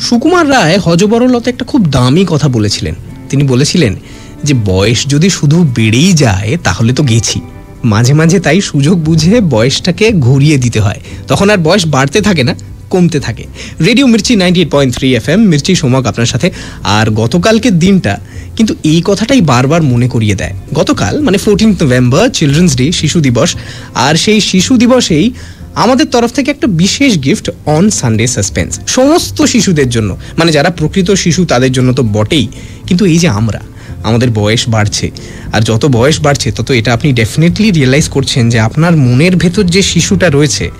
সুকুমার রায় হজবরলতে একটা খুব দামি কথা বলেছিলেন। তিনি বলেছিলেন যে, বয়স যদি শুধু বেড়েই যায়, তাহলে তো গেছি। মাঝে মাঝে তাই সুযোগ বুঝে বয়সটাকে ঘুরিয়ে দিতে হয়। তখন আর বয়স বাড়তে থাকে না, কমতে থাকে। Radio Mirchi ninety eight point three F M Mirchi Somak আপনার সাথে। আর গতকালকের দিনটা কিন্তু এই কথাটাই বারবার মনে করিয়ে দেয়। গতকাল মানে ফোরটিন্থ নভেম্বর চিলড্রেন্স ডে শিশু দিবস, আর সেই শিশু দিবসেই আমাদের তরফ থেকে একটা বিশেষ গিফট অন সানডে সাসপেন্স সমস্ত শিশুদের জন্য মানে যারা প্রকৃত শিশু, তাদের জন্য তো বটেই। কিন্তু এই যে আমরা, আমাদের বয়স বাড়ছে, আর যত বয়স বাড়ছে, তত এটা আপনি ডেফিনেটলি রিয়েলাইজ করছেন যে আপনার মনের ভেতর যে শিশুটা রয়েছে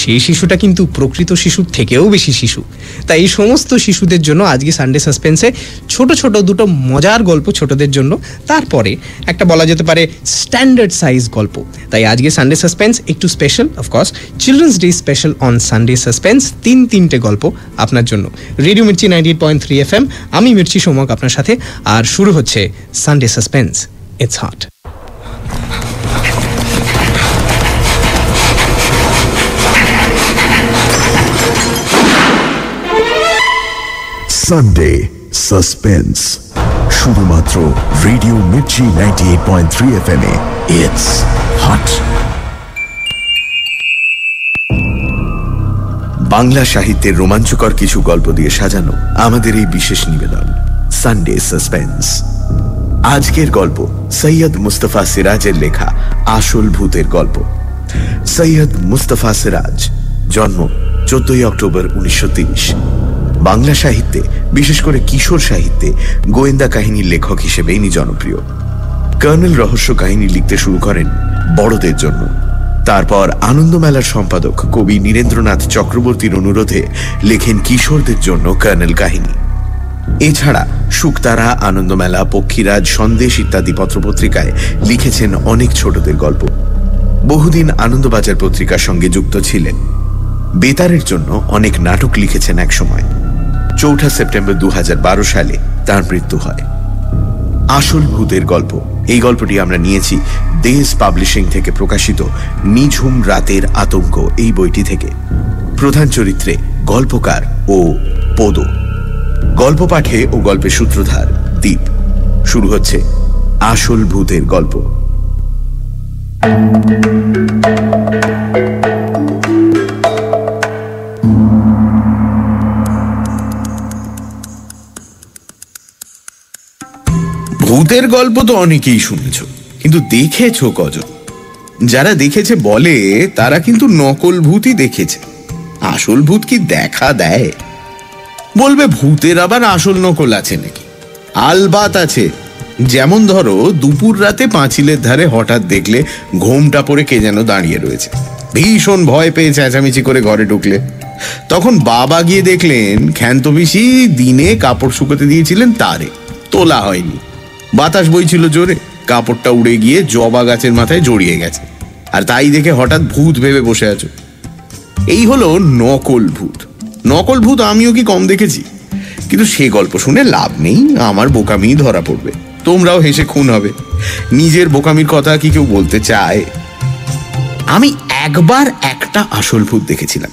সেই শিশুটা কিন্তু প্রকৃত শিশুর থেকেও বেশি শিশু। তাই এই সমস্ত শিশুদের জন্য আজকে সানডে সাসপেন্সে ছোট ছোট দুটো মজার গল্প ছোটদের জন্য, তারপরে একটা বলা যেতে পারে স্ট্যান্ডার্ড সাইজ গল্প। তাই আজকে সানডে সাসপেন্স একটু special of course children's day special on Sunday suspense তিন তিনটে গল্প আপনার জন্য। Radio Mirchi ninety point three F M আমি মির্চি সোমক আপনার সাথে, আর শুরু হচ্ছে Sunday suspense it's hot Sunday suspense শুধুমাত্র radio Mirchi ninety eight point three F M A it's hot Bangla সাহিত্যের রোমাঞ্চকর কিছু গল্প দিয়ে সাজানো আমাদের এই বিশেষ নিবেদন সানডে সাসপেন্স আজকের গল্প, সৈয়দ মুস্তফা সিরাজের লেখা আসল ভূতের গল্প। সৈয়দ মুস্তফা সিরাজ, জন্ম চোদ্দই অক্টোবর উনিশশো বাংলা সাহিত্যে, বিশেষ করে কিশোর সাহিত্যে, গোয়েন্দা কাহিনীর লেখক হিসেবে ইনি জনপ্রিয়। কর্নেল রহস্য কাহিনী লিখতে শুরু করেন বড়দের জন্য। তারপর আনন্দমেলার সম্পাদক কবি নীরেন্দ্রনাথ চক্রবর্তীর অনুরোধে লেখেন কিশোরদের জন্য কর্নেল কাহিনী। এছাড়া শুকতারা আনন্দমেলা, পক্ষীরাজ, সন্দেশ ইত্যাদি পত্রপত্রিকায় লিখেছেন অনেক ছোটদের গল্প। বহুদিন আনন্দবাজার পত্রিকার সঙ্গে যুক্ত ছিলেন। বেতারের জন্য অনেক নাটক লিখেছেন একসময়। চৌঠা সেপ্টেম্বর দু হাজার বারো সালে তার মৃত্যু হয়। আসল ভূতের গল্প। এই গল্পটি আমরা নিয়েছি দেশ পাবলিশিং থেকে প্রকাশিত নিঝুম রাতের আতঙ্ক এই বইটি থেকে। প্রধান চরিত্রে গল্পকার ও পদ। গল্প পাঠে ও গল্পের সূত্রধার দ্বীপ শুরু হচ্ছে আসল ভূতের গল্প। ভূতের গল্প তো অনেকেই শুনেছ, কিন্তু দেখেছ কজন? যারা দেখেছে বলে, তারা কিন্তু নকল ভূতই দেখেছে। আসল ভূত কি দেখা দেয়? বলবে ভূতের আবার আসল নকল আছে নাকি? আলবাত আছে। যেমন ধরো, দুপুর রাতে পাঁচিলের ধারে হঠাৎ দেখলে ঘোমটা পরে কে যেন দাঁড়িয়ে রয়েছে। ভীষণ ভয় পেয়ে চেঁচামেচি করে ঘরে ঢুকলে। তখন বাবা গিয়ে দেখলেন পিসি দিনে কাপড় শুকোতে দিয়েছিলেন তারে। তোলা হয়নি। বাতাস বইছিল জোরে। কাপড়টা উড়ে গিয়ে জবা গাছের মাথায় জড়িয়ে গেছে। আর তাই দেখে হঠাৎ ভূত ভেবে বসে আছো। এই হলো নকল ভূত। নকল ভূত আমিও কি কম দেখেছি? কিন্তু সে গল্প শুনে লাভ নেই, আমার বোকামি ধরা পড়বে। তোমরাও হেসে খুন হবে। নিজের বোকামির কথা কি কেউ বলতে চায়? আমি একবার একটা আসল ভূত দেখেছিলাম।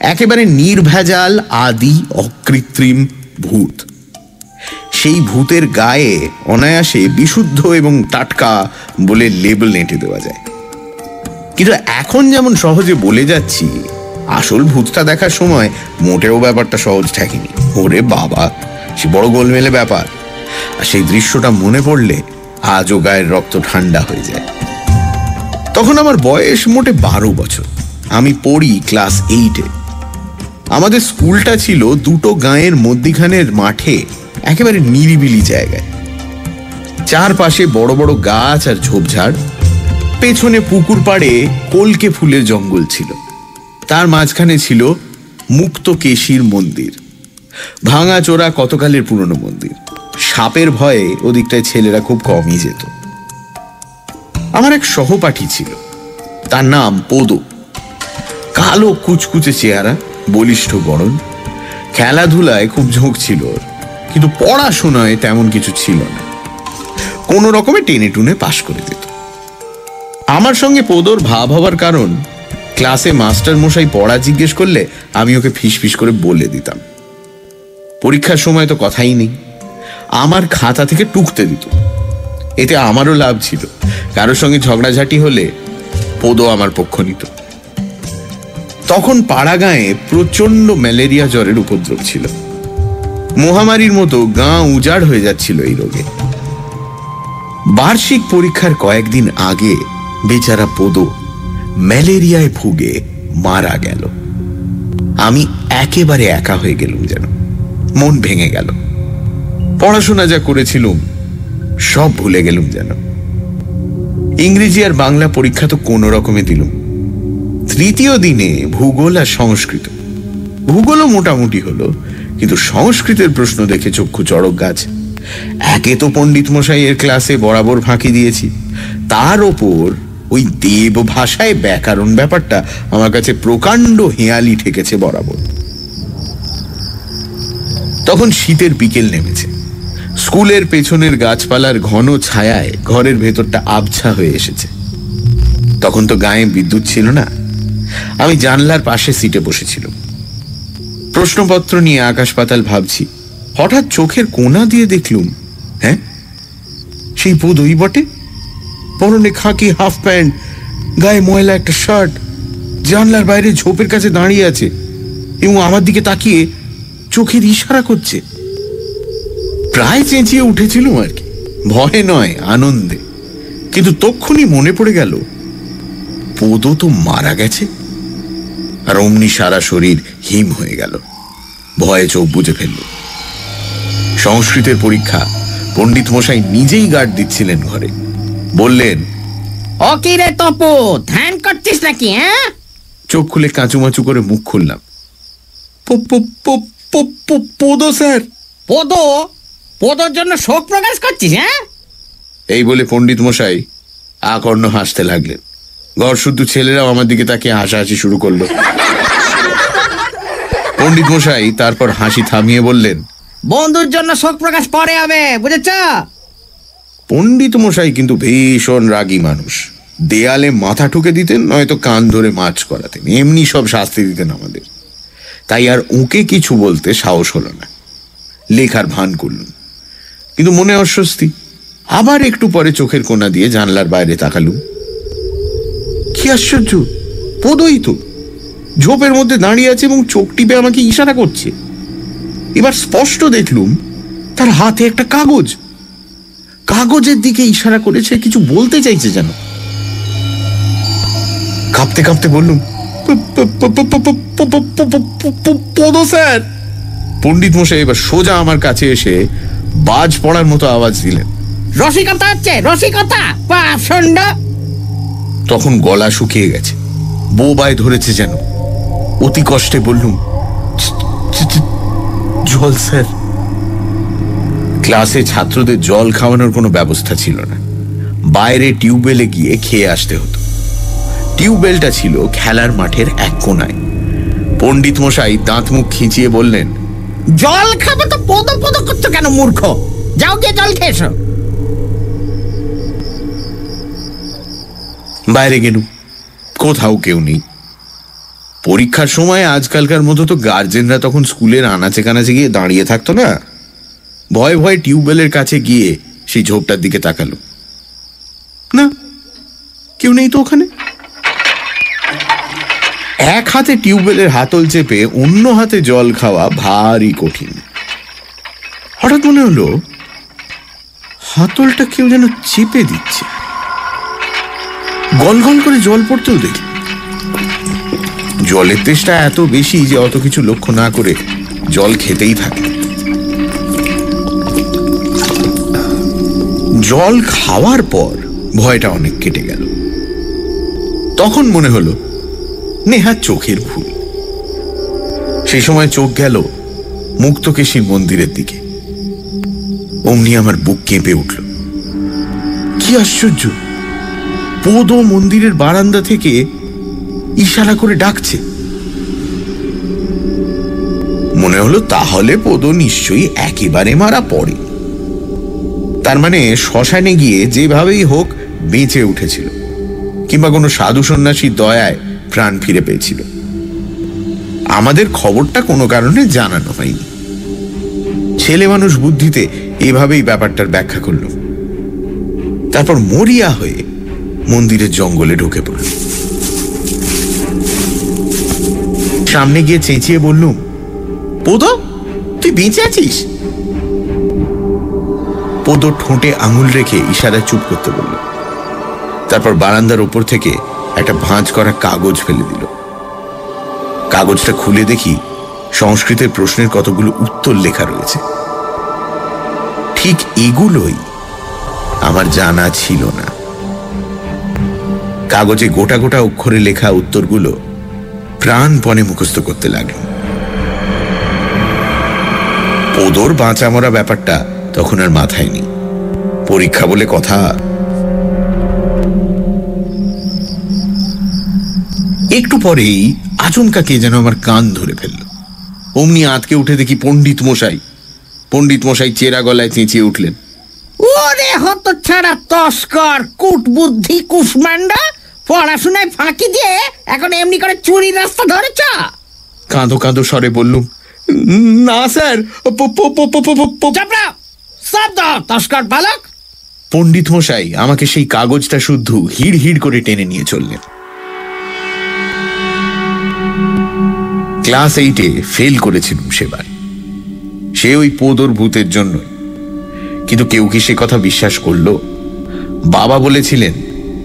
একেবারে নির্ভেজাল, আদি, অকৃত্রিম ভূত। সেই ভূতের গায়ে অনায়াসে বিশুদ্ধ এবং টাটকা বলে লেবেল নেটে দেওয়া যায়। কিন্তু এখন যেমন সহজে বলে যাচ্ছি, আসল ভূতটা দেখার সময় মোটেও ব্যাপারটা সহজ ঠেকেনি ওরে বাবা, সে বড় গোলমেলে ব্যাপার। আর সেই দৃশ্যটা মনে পড়লে আজও গায়ের রক্ত ঠান্ডা হয়ে যায়। তখন আমার বয়স মোটে বারো বছর। আমি পড়ি ক্লাস এইটে আমাদের স্কুলটা ছিল দুটো গাঁয়ের মধ্যিখানের মাঠে একেবারে নিরিবিলি জায়গায়। চারপাশে বড় বড় গাছ আর ঝোপঝাড়। পেছনে পুকুর পাড়ে কলকে ফুলের জঙ্গল ছিল। তার মাঝখানে ছিল মুক্ত কেশির মন্দির। ভাঙা চোরা কতকালের পুরনো মন্দির? সাপের ভয়ে ওদিকটায় ছেলেরা খুব কমই যেত। আমার এক সহপাঠী ছিল। তার নাম পদ। কালো কুচকুচে চেহারা, বলিষ্ঠ গড়ন। খেলাধুলায় খুব ঝোঁক ছিল ওর। কিন্তু পড়াশোনায় তেমন কিছু ছিল না। কোনো রকমে টেনে টুনে পাশ করে দিত। আমার সঙ্গে পদর ভাব হওয়ার কারণ, ক্লাসে মাস্টার মশাই পড়া জিজ্ঞেস করলে আমি ওকে ফিস করে বলে দিতাম। পরীক্ষার সময় তো কথাই নেই। আমার খাতা থেকে টুকতে দিত। এতে আমারও লাভ ছিল। কারোর সঙ্গে ঝগড়াঝাটি হলে পোদো আমার পক্ষ নিত। তখন পাড়া গাঁয়ে প্রচণ্ড ম্যালেরিয়া জ্বরের উপদ্রব ছিল। মহামারীর মতো গাঁ উজাড় হয়ে যাচ্ছিল এই রোগে। বার্ষিক পরীক্ষার কয়েকদিন আগে বেচারা পোদো ম্যালেরিয়ায় ভুগে মারা গেল। আমি একেবারে একা হয়ে গেলুম যেন। মন ভেঙে গেল। পড়াশোনা যা করেছিলুম, সব ভুলে গেলুম যেন। ইংরেজি আর বাংলা পরীক্ষা তো কোনো রকমে দিলুম। তৃতীয় দিনে ভূগোল আর সংস্কৃত। ভূগোলও মোটামুটি হলো কিন্তু সংস্কৃতের প্রশ্ন দেখে চক্ষু চড়ক গাছ। একে তো পণ্ডিত মশাইয়ের ক্লাসে বরাবর ফাঁকি দিয়েছি। তার ওপর ওই দেব ভাষায় ব্যাকরণ ব্যাপারটা আমার কাছে প্রকাণ্ড হেয়ালি ঠেকেছে বরাবর। তখন শীতের বিকেল নেমেছে। স্কুলের পেছনের গাছপালার ঘন ছায়ায় ঘরের ভেতরটা আবছা হয়ে এসেছে। তখন তো গায়ে বিদ্যুৎ ছিল না। আমি জানলার পাশে সিটে বসেছিলাম। প্রশ্নপত্র নিয়ে আকাশ পাতাল ভাবছি। হঠাৎ চোখের কোনা দিয়ে দেখলুম হ্যাঁ? সেই বোধই বটে। পরনে খাকি হাফ প্যান্ট, গায়ে ময়লা একটা শার্ট, জানলার বাইরে ঝোপের কাছে দাঁড়িয়ে আছে। এবং আমার দিকে তাকিয়ে চোখের ইশারা করছে। প্রায় চেঁচিয়ে উঠেছিলুম আর কি। ভয়ে নয়, আনন্দে। কিন্তু তক্ষুনি মনে পড়ে গেল পোদো তো মারা গেছে। আর অমনি সারা শরীর হিম হয়ে গেল। ভয়ে চোখ বুঝে ফেলল। সংস্কৃতের পরীক্ষা পণ্ডিত মশাই নিজেই গার্ড দিচ্ছিলেন ঘরে। বললেন ও কি রে তপু ধ্যান করছিস নাকি হ্যাঁ? চোখ খুলে কাঁচুমাচু করে মুখ খুললাম। "প- প- প- প- প- পোদো স্যার। পদো? পদোর জন্য শোক প্রকাশ করছিস হ্যাঁ? এই বলে পণ্ডিত মশাই আকর্ণ হাসতে লাগলেন। ঘর শুদ্ধ ছেলেরাও আমার দিকে তাকিয়ে হাসাহাসি শুরু করল। পণ্ডিত মশাই তারপর হাসি থামিয়ে বললেন বন্ধুর জন্য শোক প্রকাশ পরে হবে বুঝেছ? পণ্ডিত মশাই কিন্তু ভীষণ রাগী মানুষ। দেয়ালে মাথা ঠুকে দিতেন নয়তো কান ধরে মাছ করাতেন। এমনি সব শাস্তি দিতেন আমাদের। তাই আর ওকে কিছু বলতে সাহস হলো না। লেখার ভান করলুম। কিন্তু মনে অস্বস্তি আবার একটু পরে চোখের কোনা দিয়ে জানলার বাইরে তাকালুম। কি আশ্চর্য পদই তো ঝোপের মধ্যে দাঁড়িয়ে আছে এবং চোখ টিপে আমাকে ইশারা করছে এবার স্পষ্ট দেখলুম তার হাতে একটা কাগজ কাগজের দিকে ইশারা করেছে কিছু বলতে চাইছে যেন কাঁপতে কাঁপতে বললুম পদ স্যার পণ্ডিত মশাই এবার সোজা আমার কাছে এসে বাজ পড়ার মতো আওয়াজ দিলেন রসিকতা হচ্ছে রসিকতা তখন গলা শুকিয়ে গেছে। বোবায় ধরেছে যেন। অতি কষ্টে বললুম "চ- চ- চ- জল স্যার। ক্লাসে ছাত্রদের জল খাওয়ানোর কোনো ব্যবস্থা ছিল না। বাইরে টিউবওয়েলে গিয়ে খেয়ে আসতে হতো। টিউবওয়েলটা ছিল খেলার মাঠের এক কোনায়। পণ্ডিত মশাই দাঁত মুখ খিঁচিয়ে বললেন, জল খাবে তো পদ পদ করছ কেন, মূর্খ? যাও গিয়ে জল খেয়েছো বাইরে গেলুম। কোথাও কেউ নেই। পরীক্ষার সময় আজকালকার মতো তো গার্জেনরা তখন স্কুলের আনাচে কানাচে গিয়ে দাঁড়িয়ে থাকতো না। ভয়ে ভয়ে টিউবওয়েলের কাছে গিয়ে সেই ঝোপটার দিকে তাকালো। না, কেউ নেই তো ওখানে? এক হাতে টিউবওয়েলের হাতল চেপে অন্য হাতে জল খাওয়া ভারী কঠিন। হঠাৎ মনে হলো, হাতলটা কেউ যেন চেপে দিচ্ছে। গল করে জল পড়তেও দেখি। জলের তেষ্টা এত বেশি যে অত কিছু লক্ষ্য না করে জল খেতেই থাকে। জল খাওয়ার পর ভয়টা অনেক কেটে গেল। তখন মনে হলো, নেহা চোখের ভুল। সেই সময় চোখ গেল মুক্তকেশীর মন্দিরের দিকে। অমনি আমার বুক কেঁপে উঠল। কি আশ্চর্য! পোদ মন্দিরের বারান্দা থেকে ইশারা করে ডাকছে। মনে হলো তাহলে পোদ নিশ্চয়ই একেবারে মারা পড়ে। তার মানে শ্মশানে গিয়ে যেভাবেই হোক বেঁচে উঠেছিল, কিংবা কোনো সাধু সন্ন্যাসীর দয়ায় প্রাণ ফিরে পেয়েছিল। আমাদের খবরটা কোনো কারণে জানানো হয়নি। ছেলে মানুষ বুদ্ধিতে এভাবেই ব্যাপারটার ব্যাখ্যা করল। তারপর মরিয়া হয়ে মন্দিরের জঙ্গলে ঢুকে পড়ল সামনে গিয়ে চেঁচিয়ে বললুম পোদো তুই বেঁচে আছিস? পোদো ঠোঁটে আঙুল রেখে ইশারায় চুপ করতে বলল। তারপর বারান্দার ওপর থেকে একটা ভাঁজ করা কাগজ ফেলে দিল। কাগজটা খুলে দেখি সংস্কৃতের প্রশ্নের কতগুলো উত্তর লেখা রয়েছে। ঠিক এগুলোই আমার জানা ছিল না। কাগজে গোটা গোটা অক্ষরে লেখা উত্তরগুলো প্রাণপণে মুখস্থ করতে লাগল। বাঁচা মরা ব্যাপারটা তখন আর মাথায় নেই। পরীক্ষা বলে কথা। একটু পরেই আচমকা কে যেন আমার কান ধরে ফেলল। অমনি আতকে উঠে দেখি পণ্ডিত মশাই পণ্ডিত মশাই চেরা গলায় চেঁচিয়ে উঠলেন। ওরে হত ছাড়া তস্কর কুট বুদ্ধি কুষ্মান্ডা পড়াশোনায় ফাঁকি দিয়ে এখন এমনি করে চুরি রাস্তা ধরেছ? কাঁদো কাঁদো স্বরে বললুম। না স্যার। তস্কর বালক পণ্ডিত মশাই আমাকে সেই কাগজটা শুদ্ধ হিড় হিড় করে টেনে নিয়ে চললেন। ক্লাস এইটে ফেল করেছিলাম সেবার। সে ওই পোদর ভূতের জন্য কিন্তু কেউ কি সে কথা বিশ্বাস করল? বাবা বলেছিলেন,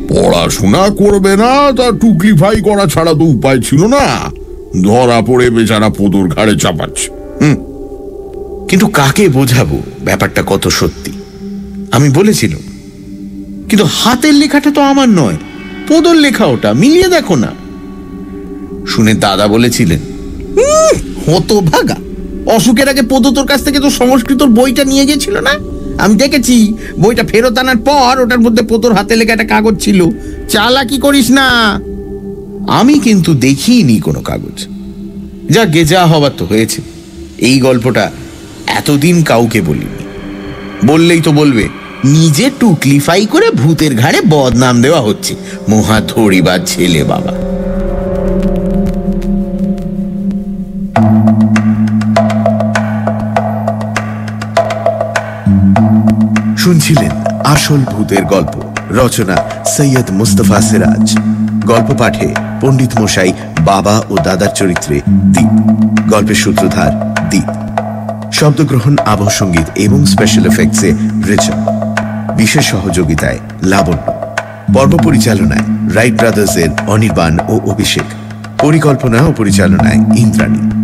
পড়াশোনা করবে না, তা টুকলি ফাই করা ছাড়া তো উপায় ছিল না। ধরা পড়ে বেচারা পোদর ঘাড়ে চাপাচ্ছে। কিন্তু কাকে বোঝাবো ব্যাপারটা কত সত্যি? আমি বলেছিলাম কিন্তু হাতের লেখাটা তো আমার নয়। পোদর লেখা ওটা, মিলিয়ে দেখো না। শুনে দাদা বলেছিলেন হতো ভাগা অসুখের আগে পদ তোর কাছ থেকে তো সংস্কৃত বইটা নিয়ে গেছিল না? আমি দেখেছি বইটা ফেরত আনার পর ওটার মধ্যে পোতোর হাতে লেখা একটা কাগজ ছিল। চালাকি করিস না। আমি কিন্তু দেখিনি কোনো কাগজ। যা গে যা হবার তো হয়েছে। এই গল্পটা এতদিন কাউকে বলিনি। বললেই তো বলবে, নিজে টুকলিফাই করে ভূতের ঘাড়ে বদনাম দেওয়া হচ্ছে। মহা ধরিবার ছেলে বাবা। শুনছিলেন আসল ভূতের গল্প। রচনা সৈয়দ মুস্তফা সিরাজ। গল্প পাঠে পণ্ডিত মশাই বাবা ও দাদার চরিত্রে দ্বীপ গল্পের সূত্রধার দ্বীপ শব্দগ্রহণ, আবহ সংগীত এবং স্পেশাল এফেক্টসে রিচা। বিশেষ সহযোগিতায় লাবণ্য। পর্ব পরিচালনায় রাইট ব্রাদার্সের অনির্বাণ ও অভিষেক। পরিকল্পনা ও পরিচালনায় ইন্দ্রাণী।